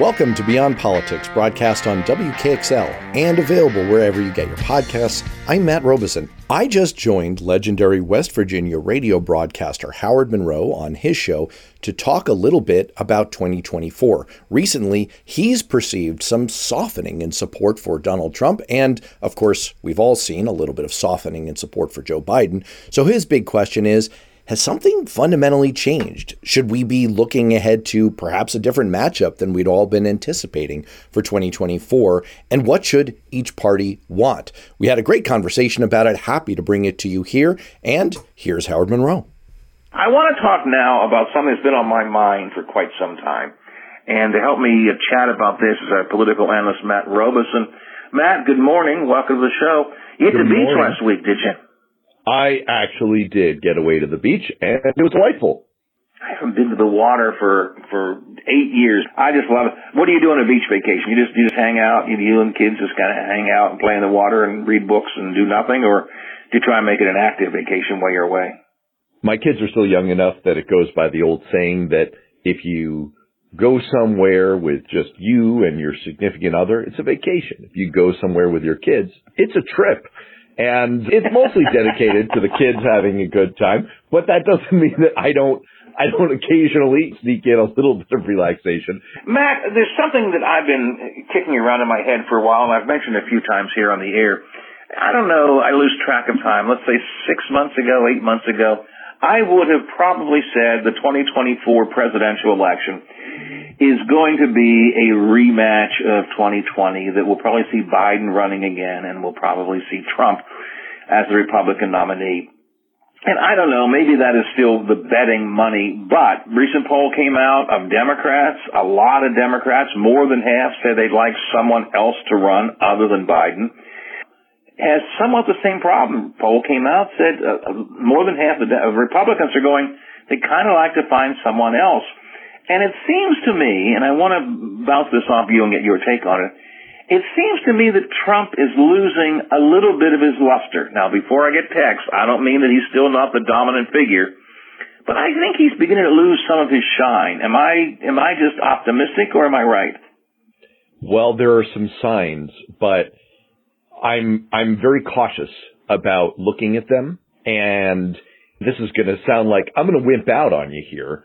Welcome to Beyond Politics, broadcast on WKXL and available wherever you get your podcasts. I'm Matt Robison. I just joined legendary West Virginia radio broadcaster Howard Monroe on his show to talk a little bit about 2024. Recently, he's perceived some softening in support for Donald Trump, and of course, we've all seen a little bit of softening in support for Joe Biden. So his big question is has something fundamentally changed? Should we be looking ahead to perhaps a different matchup than we'd all been anticipating for 2024? And what should each party want? We had a great conversation about it. Happy to bring it to you here. And here's Howard Monroe. I want to talk now about something that's been on my mind for quite some time. And to help me chat about this is our political analyst, Matt Robison. Matt, good morning. Welcome to the show. You hit the beach last week, did you? I actually did get away to the beach, and it was delightful. I haven't been to the water for for eight years. I just love it. What do you do on a beach vacation? You just you just hang out. You, you and kids just kind of hang out and play in the water and read books and do nothing, or do you try and make it an active vacation while you're away? My kids are still young enough that it goes by the old saying that if you go somewhere with just you and your significant other, it's a vacation. If you go somewhere with your kids, it's a trip. And it's mostly dedicated to the kids having a good time, but that doesn't mean that I don't I don't occasionally sneak in a little bit of relaxation. Matt, there's something that I've been kicking around in my head for a while, and I've mentioned a few times here on the air. I don't know, I lose track of time. Let's say six months ago, eight months ago, I would have probably said the 2024 presidential election is going to be a rematch of 2020 that will probably see Biden running again and we'll probably see Trump as the Republican nominee. And I don't know, maybe that is still the betting money, but recent poll came out of Democrats, a lot of Democrats, more than half said they'd like someone else to run other than Biden. Has somewhat the same problem. Poll came out, said uh, more than half of Republicans are going, they kind of like to find someone else. And it seems to me, and I want to bounce this off you and get your take on it, it seems to me that Trump is losing a little bit of his luster. Now, before I get text, I don't mean that he's still not the dominant figure, but I think he's beginning to lose some of his shine. Am I, am I just optimistic or am I right? Well, there are some signs, but I'm, I'm very cautious about looking at them. And this is going to sound like I'm going to wimp out on you here,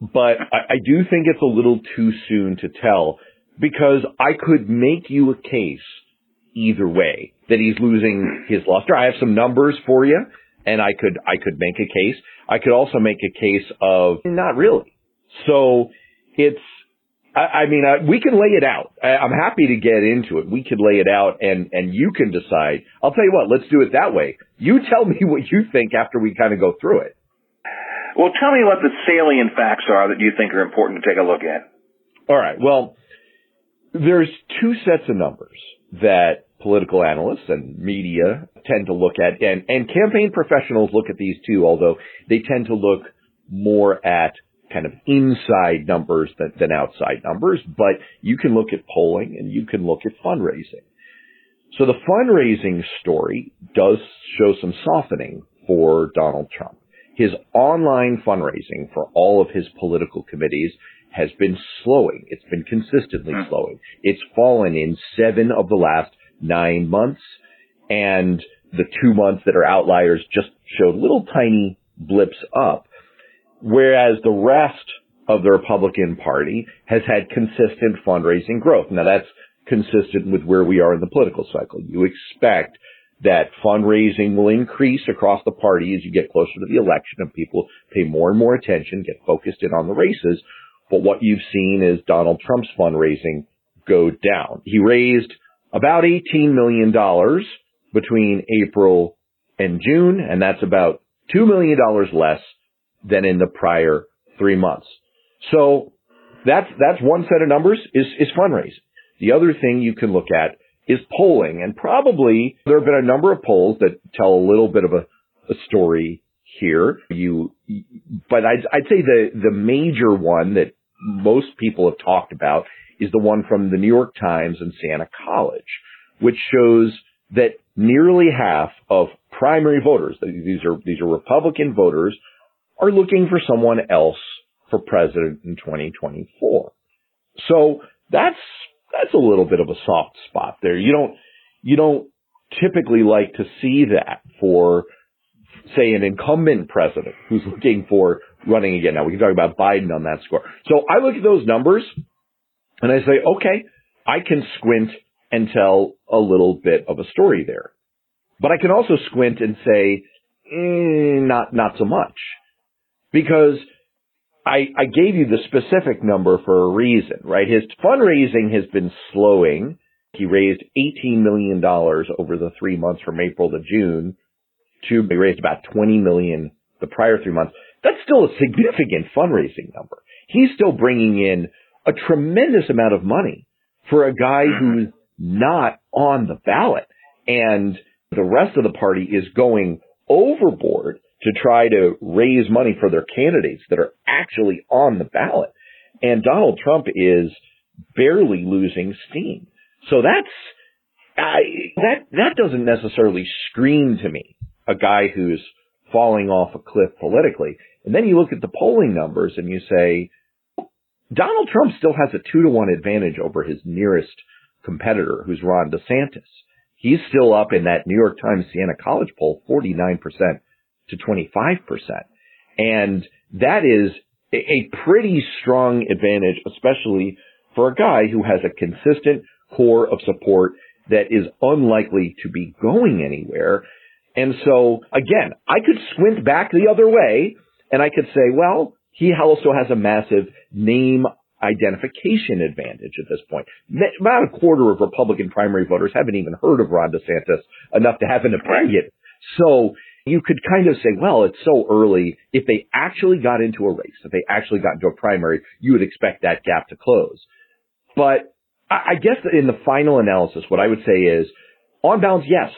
but I, I do think it's a little too soon to tell because I could make you a case either way that he's losing his luster. I have some numbers for you and I could, I could make a case. I could also make a case of not really. So it's, I, I mean, uh, we can lay it out. I, I'm happy to get into it. We could lay it out and, and you can decide. I'll tell you what, let's do it that way. You tell me what you think after we kind of go through it. Well, tell me what the salient facts are that you think are important to take a look at. All right. Well, there's two sets of numbers that political analysts and media tend to look at, and, and campaign professionals look at these too, although they tend to look more at kind of inside numbers than, than outside numbers, but you can look at polling and you can look at fundraising. So the fundraising story does show some softening for Donald Trump. His online fundraising for all of his political committees has been slowing. It's been consistently mm. slowing. It's fallen in seven of the last nine months and the two months that are outliers just showed little tiny blips up. Whereas the rest of the Republican Party has had consistent fundraising growth. Now that's consistent with where we are in the political cycle. You expect that fundraising will increase across the party as you get closer to the election and people pay more and more attention, get focused in on the races. But what you've seen is Donald Trump's fundraising go down. He raised about $18 million between April and June, and that's about $2 million less than in the prior three months. So that's, that's one set of numbers is, is fundraising. The other thing you can look at is polling. And probably there have been a number of polls that tell a little bit of a, a story here. You, but I'd, I'd say the, the major one that most people have talked about is the one from the New York Times and Siena College, which shows that nearly half of primary voters, these are, these are Republican voters, are looking for someone else for president in 2024. So that's that's a little bit of a soft spot there. You don't you don't typically like to see that for say an incumbent president who's looking for running again. Now we can talk about Biden on that score. So I look at those numbers and I say, okay, I can squint and tell a little bit of a story there. But I can also squint and say, mm, not, not so much. Because I, I gave you the specific number for a reason, right? His fundraising has been slowing. He raised $18 million over the three months from April to June. To, he raised about 20 million the prior three months. That's still a significant fundraising number. He's still bringing in a tremendous amount of money for a guy who's not on the ballot. And the rest of the party is going overboard to try to raise money for their candidates that are actually on the ballot. And Donald Trump is barely losing steam. So that's, I, that, that doesn't necessarily scream to me a guy who's falling off a cliff politically. And then you look at the polling numbers and you say, Donald Trump still has a two to one advantage over his nearest competitor, who's Ron DeSantis. He's still up in that New York Times Siena College poll, 49% to 25%. And that is a pretty strong advantage, especially for a guy who has a consistent core of support that is unlikely to be going anywhere. And so again, I could squint back the other way and I could say, well, he also has a massive name identification advantage at this point. About a quarter of Republican primary voters haven't even heard of Ron DeSantis enough to have an opinion. So you could kind of say, well, it's so early. If they actually got into a race, if they actually got into a primary, you would expect that gap to close. But I guess in the final analysis, what I would say is, on balance, yes,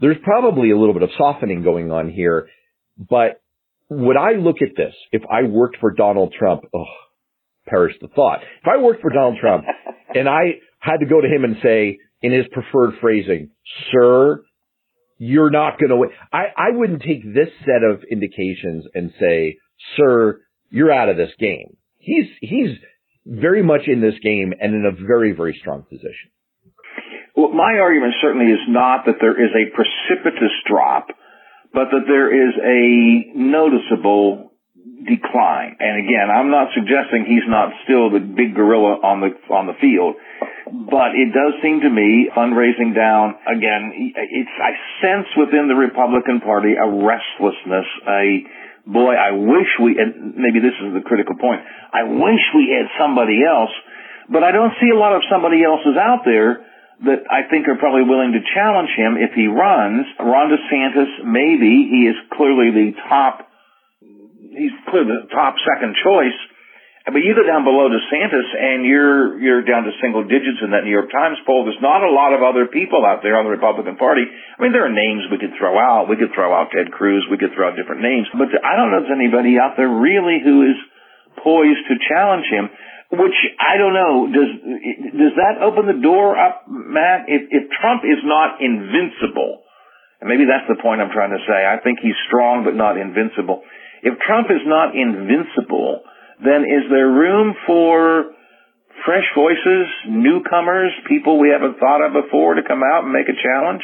there's probably a little bit of softening going on here. But would I look at this if I worked for Donald Trump? Oh, perish the thought. If I worked for Donald Trump and I had to go to him and say, in his preferred phrasing, sir, you're not going to win. I, I wouldn't take this set of indications and say, sir, you're out of this game. He's, he's very much in this game and in a very, very strong position. Well, my argument certainly is not that there is a precipitous drop, but that there is a noticeable decline. And again, I'm not suggesting he's not still the big gorilla on the on the field, but it does seem to me fundraising down again. It's I sense within the Republican Party a restlessness, a boy. I wish we and maybe this is the critical point. I wish we had somebody else, but I don't see a lot of somebody else's out there that I think are probably willing to challenge him if he runs. Ron DeSantis, maybe he is clearly the top he's clearly the top second choice. But you go down below DeSantis and you're you're down to single digits in that New York Times poll. There's not a lot of other people out there on the Republican Party. I mean, there are names we could throw out. We could throw out Ted Cruz. We could throw out different names. But I don't know if there's anybody out there really who is poised to challenge him. Which I don't know. Does does that open the door up, Matt? If if Trump is not invincible, and maybe that's the point I'm trying to say. I think he's strong but not invincible if Trump is not invincible, then is there room for fresh voices, newcomers, people we haven't thought of before to come out and make a challenge?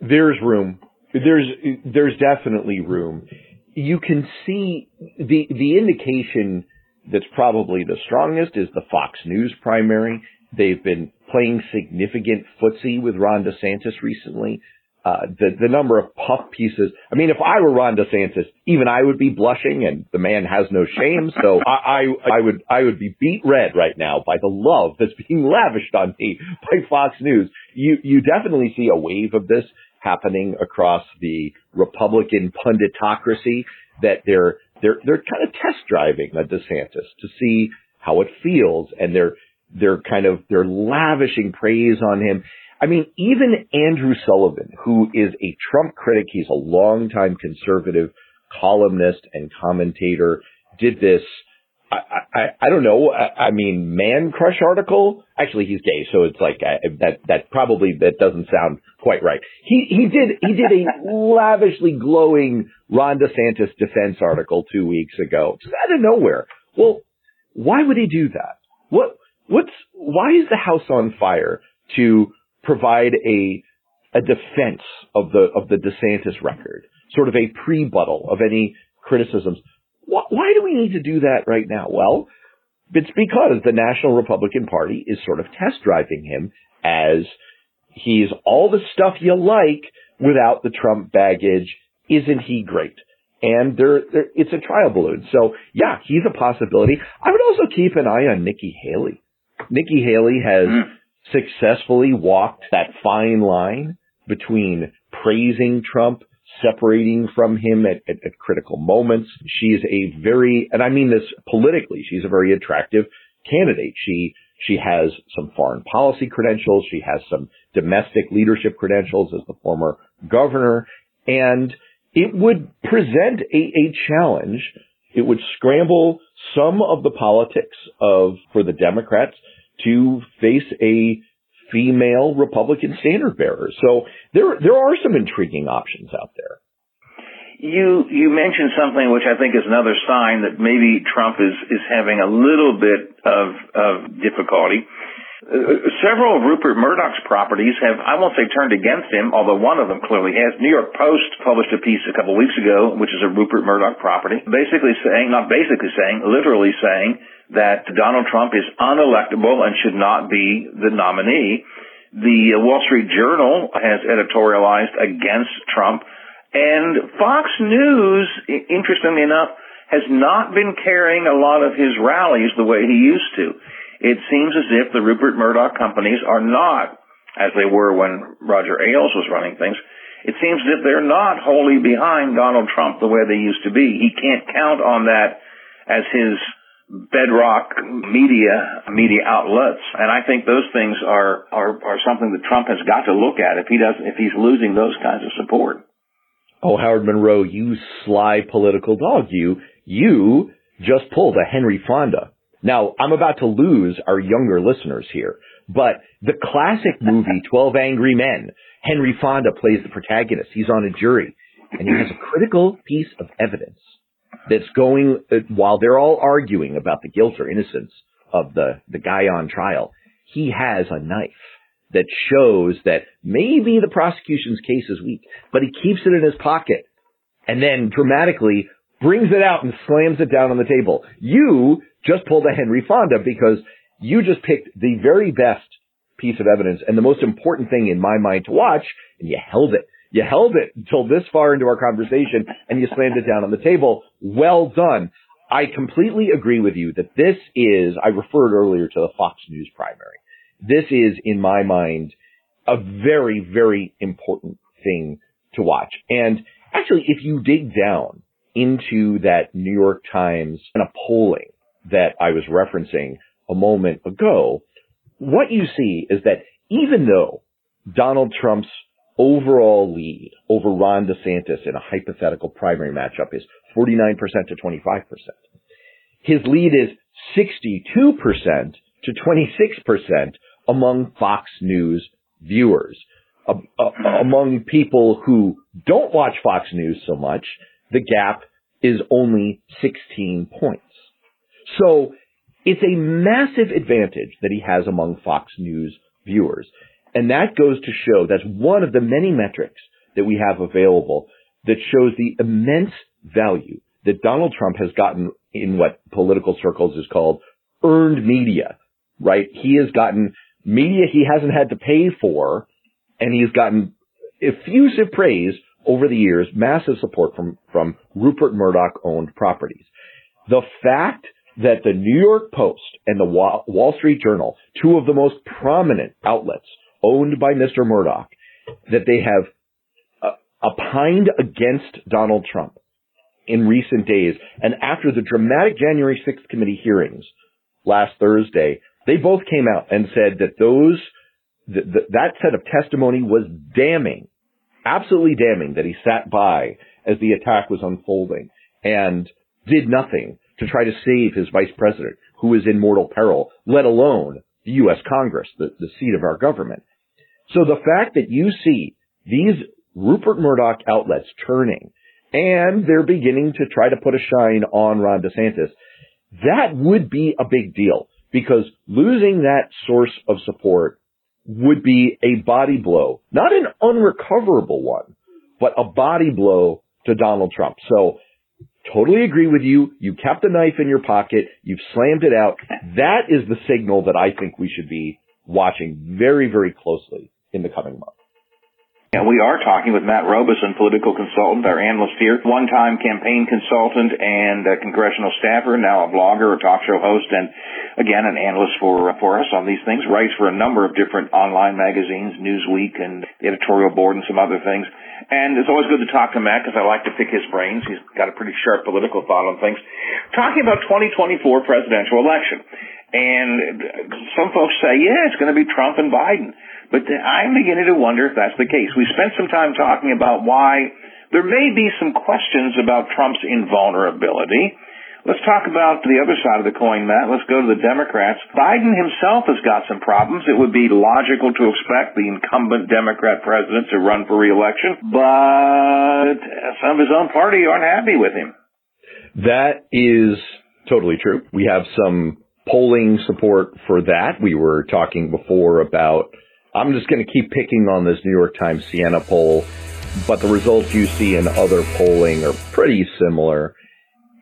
There's room. There's there's definitely room. You can see the the indication that's probably the strongest is the Fox News primary. They've been playing significant footsie with Ron DeSantis recently uh, the, the number of puff pieces. I mean, if I were Ron DeSantis, even I would be blushing and the man has no shame. So I, I, I would, I would be beat red right now by the love that's being lavished on me by Fox News. You, you definitely see a wave of this happening across the Republican punditocracy that they're, they're, they're kind of test driving a DeSantis to see how it feels and they're, they're kind of, they're lavishing praise on him. I mean, even Andrew Sullivan, who is a Trump critic, he's a longtime conservative columnist and commentator, did this. I, I, I don't know. I, I mean, man crush article. Actually, he's gay, so it's like I, that. That probably that doesn't sound quite right. He he did he did a lavishly glowing Ron DeSantis defense article two weeks ago, just out of nowhere. Well, why would he do that? What what's why is the house on fire to provide a a defense of the of the DeSantis record, sort of a pre-buttal of any criticisms. Why, why do we need to do that right now? Well, it's because the National Republican Party is sort of test driving him as he's all the stuff you like without the Trump baggage. Isn't he great? And there, there, it's a trial balloon. So yeah, he's a possibility. I would also keep an eye on Nikki Haley. Nikki Haley has mm. Successfully walked that fine line between praising Trump, separating from him at, at, at critical moments. She's a very, and I mean this politically, she's a very attractive candidate. She she has some foreign policy credentials. She has some domestic leadership credentials as the former governor. And it would present a, a challenge. It would scramble some of the politics of, for the Democrats to face a female Republican standard bearer. So there, there are some intriguing options out there. You you mentioned something which I think is another sign that maybe Trump is is having a little bit of of difficulty. Uh, several of Rupert Murdoch's properties have, I won't say turned against him, although one of them clearly has. New York Post published a piece a couple of weeks ago, which is a Rupert Murdoch property, basically saying, not basically saying, literally saying that Donald Trump is unelectable and should not be the nominee. The Wall Street Journal has editorialized against Trump and Fox News, interestingly enough, has not been carrying a lot of his rallies the way he used to. It seems as if the Rupert Murdoch companies are not, as they were when Roger Ailes was running things, it seems if they're not wholly behind Donald Trump the way they used to be. He can't count on that as his bedrock media media outlets and i think those things are are are something that trump has got to look at if he doesn't if he's losing those kinds of support Oh, Howard Monroe, you sly political dog, you, you just pulled a Henry Fonda. Now, I'm about to lose our younger listeners here, but the classic movie, 12 Angry Men, Henry Fonda plays the protagonist. He's on a jury and he has a critical piece of evidence that's going, while they're all arguing about the guilt or innocence of the, the guy on trial, he has a knife that shows that maybe the prosecution's case is weak, but he keeps it in his pocket and then dramatically brings it out and slams it down on the table. You just pulled a Henry Fonda because you just picked the very best piece of evidence and the most important thing in my mind to watch and you held it. You held it until this far into our conversation and you slammed it down on the table. Well done. I completely agree with you that this is, I referred earlier to the Fox News primary this is, in my mind, a very, very important thing to watch. And actually, if you dig down into that New York Times kind of polling that I was referencing a moment ago, what you see is that even though Donald Trump's overall lead over Ron DeSantis in a hypothetical primary matchup is 49% to 25%, his lead is 62% to 26% among Fox News viewers. Among people who don't watch Fox News so much, the gap is only 16 points. So it's a massive advantage that he has among Fox News viewers. And that goes to show that's one of the many metrics that we have available that shows the immense value that Donald Trump has gotten in what political circles is called earned media, right? He has gotten media he hasn't had to pay for, and he's gotten effusive praise over the years, massive support from, from Rupert Murdoch owned properties. The fact that the New York Post and the Wall Street Journal, two of the most prominent outlets owned by Mr. Murdoch, that they have uh, opined against Donald Trump in recent days. And after the dramatic January 6th committee hearings last Thursday, they both came out and said that those, th- th- that set of testimony was damning, absolutely damning that he sat by as the attack was unfolding and did nothing to try to save his vice president who was in mortal peril, let alone the U.S. Congress, the, the seat of our government. So the fact that you see these Rupert Murdoch outlets turning and they're beginning to try to put a shine on Ron DeSantis, that would be a big deal because losing that source of support would be a body blow, not an unrecoverable one, but a body blow to Donald Trump. So totally agree with you. You kept the knife in your pocket. You've slammed it out. That is the signal that I think we should be watching very, very closely in the coming months. And we are talking with Matt Robison, political consultant, our analyst here, one-time campaign consultant and congressional staffer, now a blogger, a talk show host, and again, an analyst for, for us on these things, writes for a number of different online magazines, Newsweek and the editorial board and some other things. And it's always good to talk to Matt because I like to pick his brains. He's got a pretty sharp political thought on things. Talking about 2024 presidential election. And some folks say, yeah, it's going to be Trump and Biden. But I'm beginning to wonder if that's the case. We spent some time talking about why there may be some questions about Trump's invulnerability. Let's talk about the other side of the coin, Matt. Let's go to the Democrats. Biden himself has got some problems. It would be logical to expect the incumbent Democrat president to run for reelection, but some of his own party aren't happy with him. That is totally true. We have some polling support for that. We were talking before about I'm just going to keep picking on this New York Times Siena poll, but the results you see in other polling are pretty similar.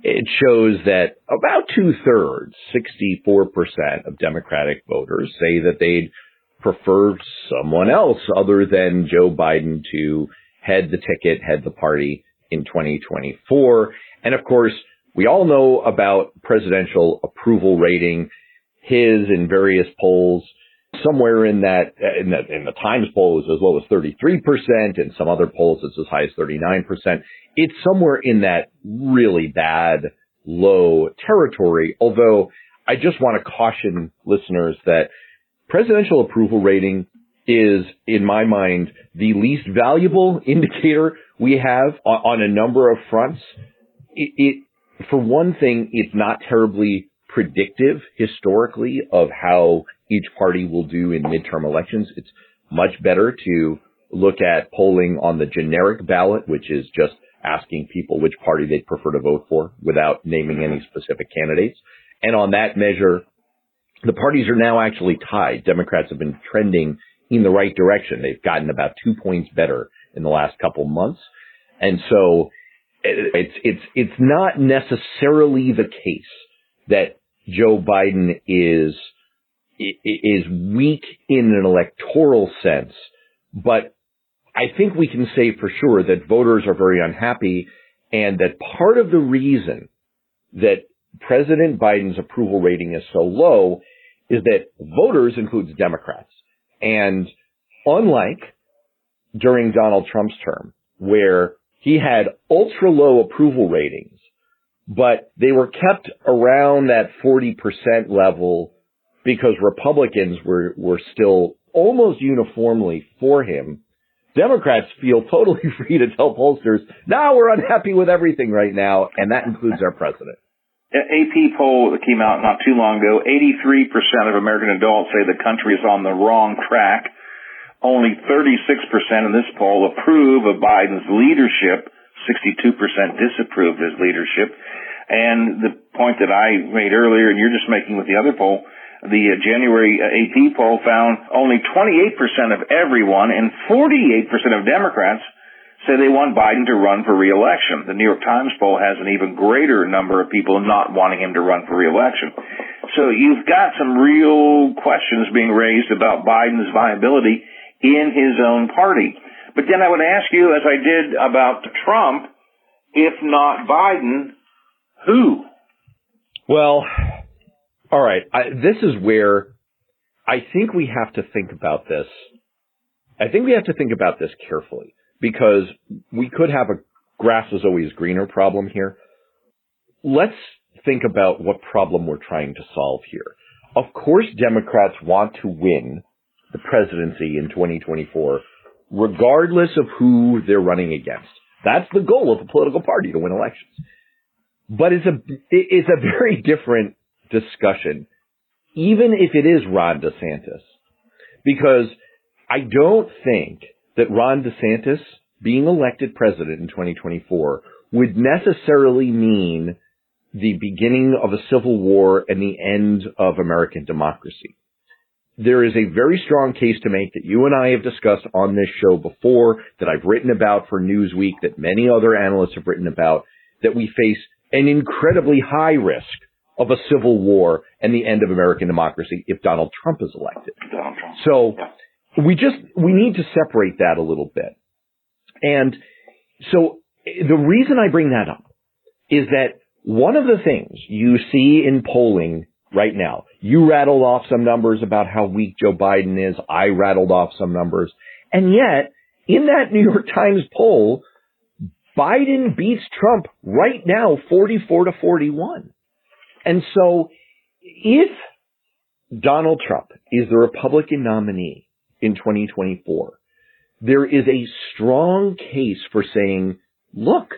It shows that about two thirds, 64% of Democratic voters say that they'd prefer someone else other than Joe Biden to head the ticket, head the party in 2024. And of course, we all know about presidential approval rating. His in various polls somewhere in that in the in the Times poll is as low as 33 percent, and some other polls it's as high as 39 percent. It's somewhere in that really bad low territory. Although I just want to caution listeners that presidential approval rating is, in my mind, the least valuable indicator we have on, on a number of fronts. It, it, for one thing, it's not terribly predictive historically of how each party will do in midterm elections. It's much better to look at polling on the generic ballot, which is just asking people which party they'd prefer to vote for without naming any specific candidates. And on that measure, the parties are now actually tied. Democrats have been trending in the right direction. They've gotten about two points better in the last couple months. And so it's, it's, it's not necessarily the case that Joe Biden is is weak in an electoral sense, but I think we can say for sure that voters are very unhappy and that part of the reason that President Biden's approval rating is so low is that voters includes Democrats. And unlike during Donald Trump's term, where he had ultra low approval ratings, but they were kept around that 40% level because Republicans were, were still almost uniformly for him. Democrats feel totally free to tell pollsters, now we're unhappy with everything right now, and that includes our president. AP poll that came out not too long ago, 83% of American adults say the country is on the wrong track. Only 36% in this poll approve of Biden's leadership. 62% disapprove of his leadership. And the point that I made earlier, and you're just making with the other poll, the uh, January uh, AP poll found only 28% of everyone and 48% of Democrats say they want Biden to run for reelection. The New York Times poll has an even greater number of people not wanting him to run for reelection. So you've got some real questions being raised about Biden's viability in his own party. But then I would ask you, as I did about Trump, if not Biden, who? Well, all right. I, this is where I think we have to think about this. I think we have to think about this carefully because we could have a grass is always greener problem here. Let's think about what problem we're trying to solve here. Of course, Democrats want to win the presidency in 2024, regardless of who they're running against. That's the goal of a political party to win elections. But it's a, it's a very different discussion, even if it is Ron DeSantis, because I don't think that Ron DeSantis being elected president in 2024 would necessarily mean the beginning of a civil war and the end of American democracy. There is a very strong case to make that you and I have discussed on this show before, that I've written about for Newsweek, that many other analysts have written about, that we face an incredibly high risk of a civil war and the end of American democracy if Donald Trump is elected. Donald Trump. So Yeah. we just, we need to separate that a little bit. And so the reason I bring that up is that one of the things you see in polling right now, you rattled off some numbers about how weak Joe Biden is. I rattled off some numbers. And yet, in that New York Times poll, Biden beats Trump right now 44 to 41. And so if Donald Trump is the Republican nominee in 2024, there is a strong case for saying, look,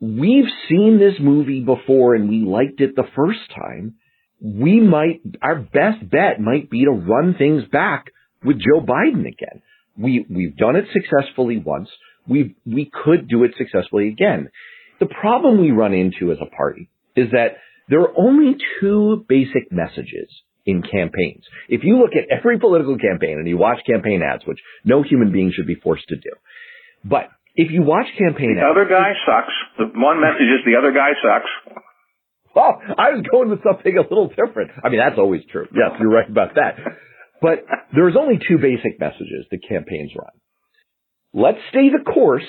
we've seen this movie before and we liked it the first time. We might, our best bet might be to run things back with Joe Biden again. We, we've done it successfully once. We, we could do it successfully again. The problem we run into as a party is that there are only two basic messages in campaigns. If you look at every political campaign and you watch campaign ads, which no human being should be forced to do, but if you watch campaign The ads, other guy sucks. The one message is the other guy sucks. Oh, I was going with something a little different. I mean, that's always true. Yes, you're right about that. But there's only two basic messages that campaigns run. Let's stay the course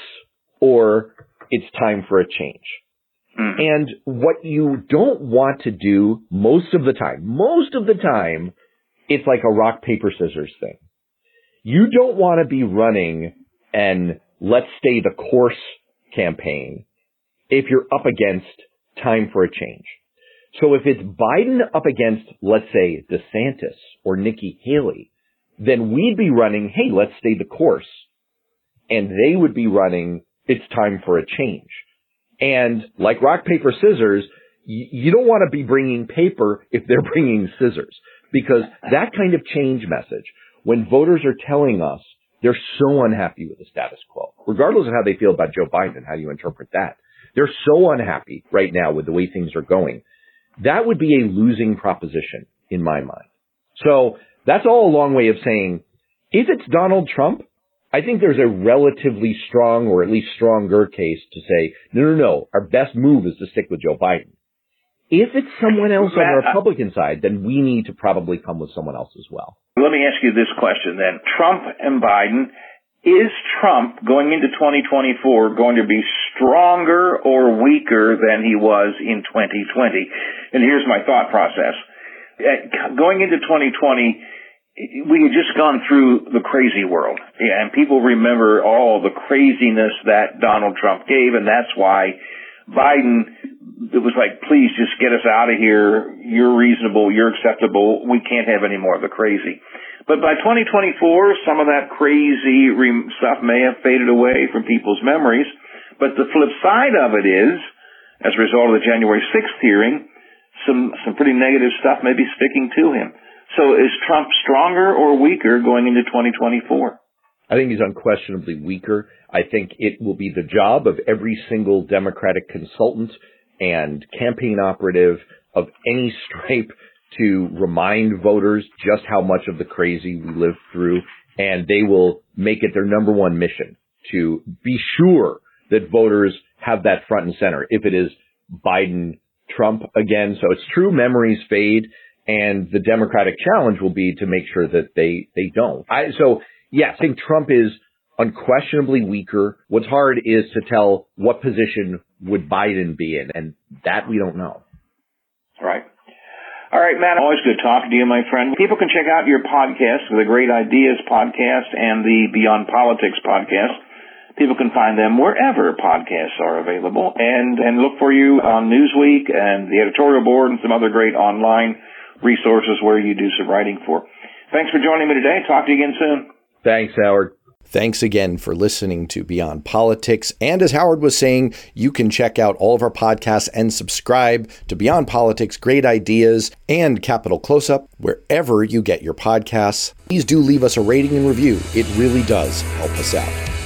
or it's time for a change. Mm. And what you don't want to do most of the time, most of the time, it's like a rock, paper, scissors thing. You don't want to be running an let's stay the course campaign if you're up against time for a change. So if it's Biden up against, let's say, DeSantis or Nikki Haley, then we'd be running, hey, let's stay the course. And they would be running, it's time for a change. And like rock, paper, scissors, you don't want to be bringing paper if they're bringing scissors because that kind of change message, when voters are telling us they're so unhappy with the status quo, regardless of how they feel about Joe Biden how you interpret that, they're so unhappy right now with the way things are going. That would be a losing proposition in my mind. So that's all a long way of saying if it's Donald Trump, I think there's a relatively strong or at least stronger case to say, no, no, no, our best move is to stick with Joe Biden. If it's someone else on the uh, Republican side, then we need to probably come with someone else as well. Let me ask you this question then. Trump and Biden, is Trump going into 2024 going to be stronger or weaker than he was in 2020? And here's my thought process. Going into 2020, we had just gone through the crazy world. And people remember all the craziness that Donald Trump gave, and that's why Biden, it was like, please just get us out of here. You're reasonable. You're acceptable. We can't have any more of the crazy. But by 2024, some of that crazy stuff may have faded away from people's memories. But the flip side of it is, as a result of the January 6th hearing, some, some pretty negative stuff may be sticking to him. So is Trump stronger or weaker going into 2024? I think he's unquestionably weaker. I think it will be the job of every single Democratic consultant and campaign operative of any stripe to remind voters just how much of the crazy we lived through. And they will make it their number one mission to be sure that voters have that front and center. If it is Biden, Trump again. So it's true memories fade and the Democratic challenge will be to make sure that they, they don't. I, so yes, I think Trump is unquestionably weaker. What's hard is to tell what position would Biden be in, and that we don't know. Right. All right, Matt, always good talking to you, my friend. People can check out your podcast, the Great Ideas podcast and the Beyond Politics podcast. People can find them wherever podcasts are available and, and look for you on Newsweek and the editorial board and some other great online resources where you do some writing for. Thanks for joining me today. Talk to you again soon. Thanks, Howard. Thanks again for listening to Beyond Politics. And as Howard was saying, you can check out all of our podcasts and subscribe to Beyond Politics, Great Ideas, and Capital Close Up wherever you get your podcasts. Please do leave us a rating and review. It really does help us out.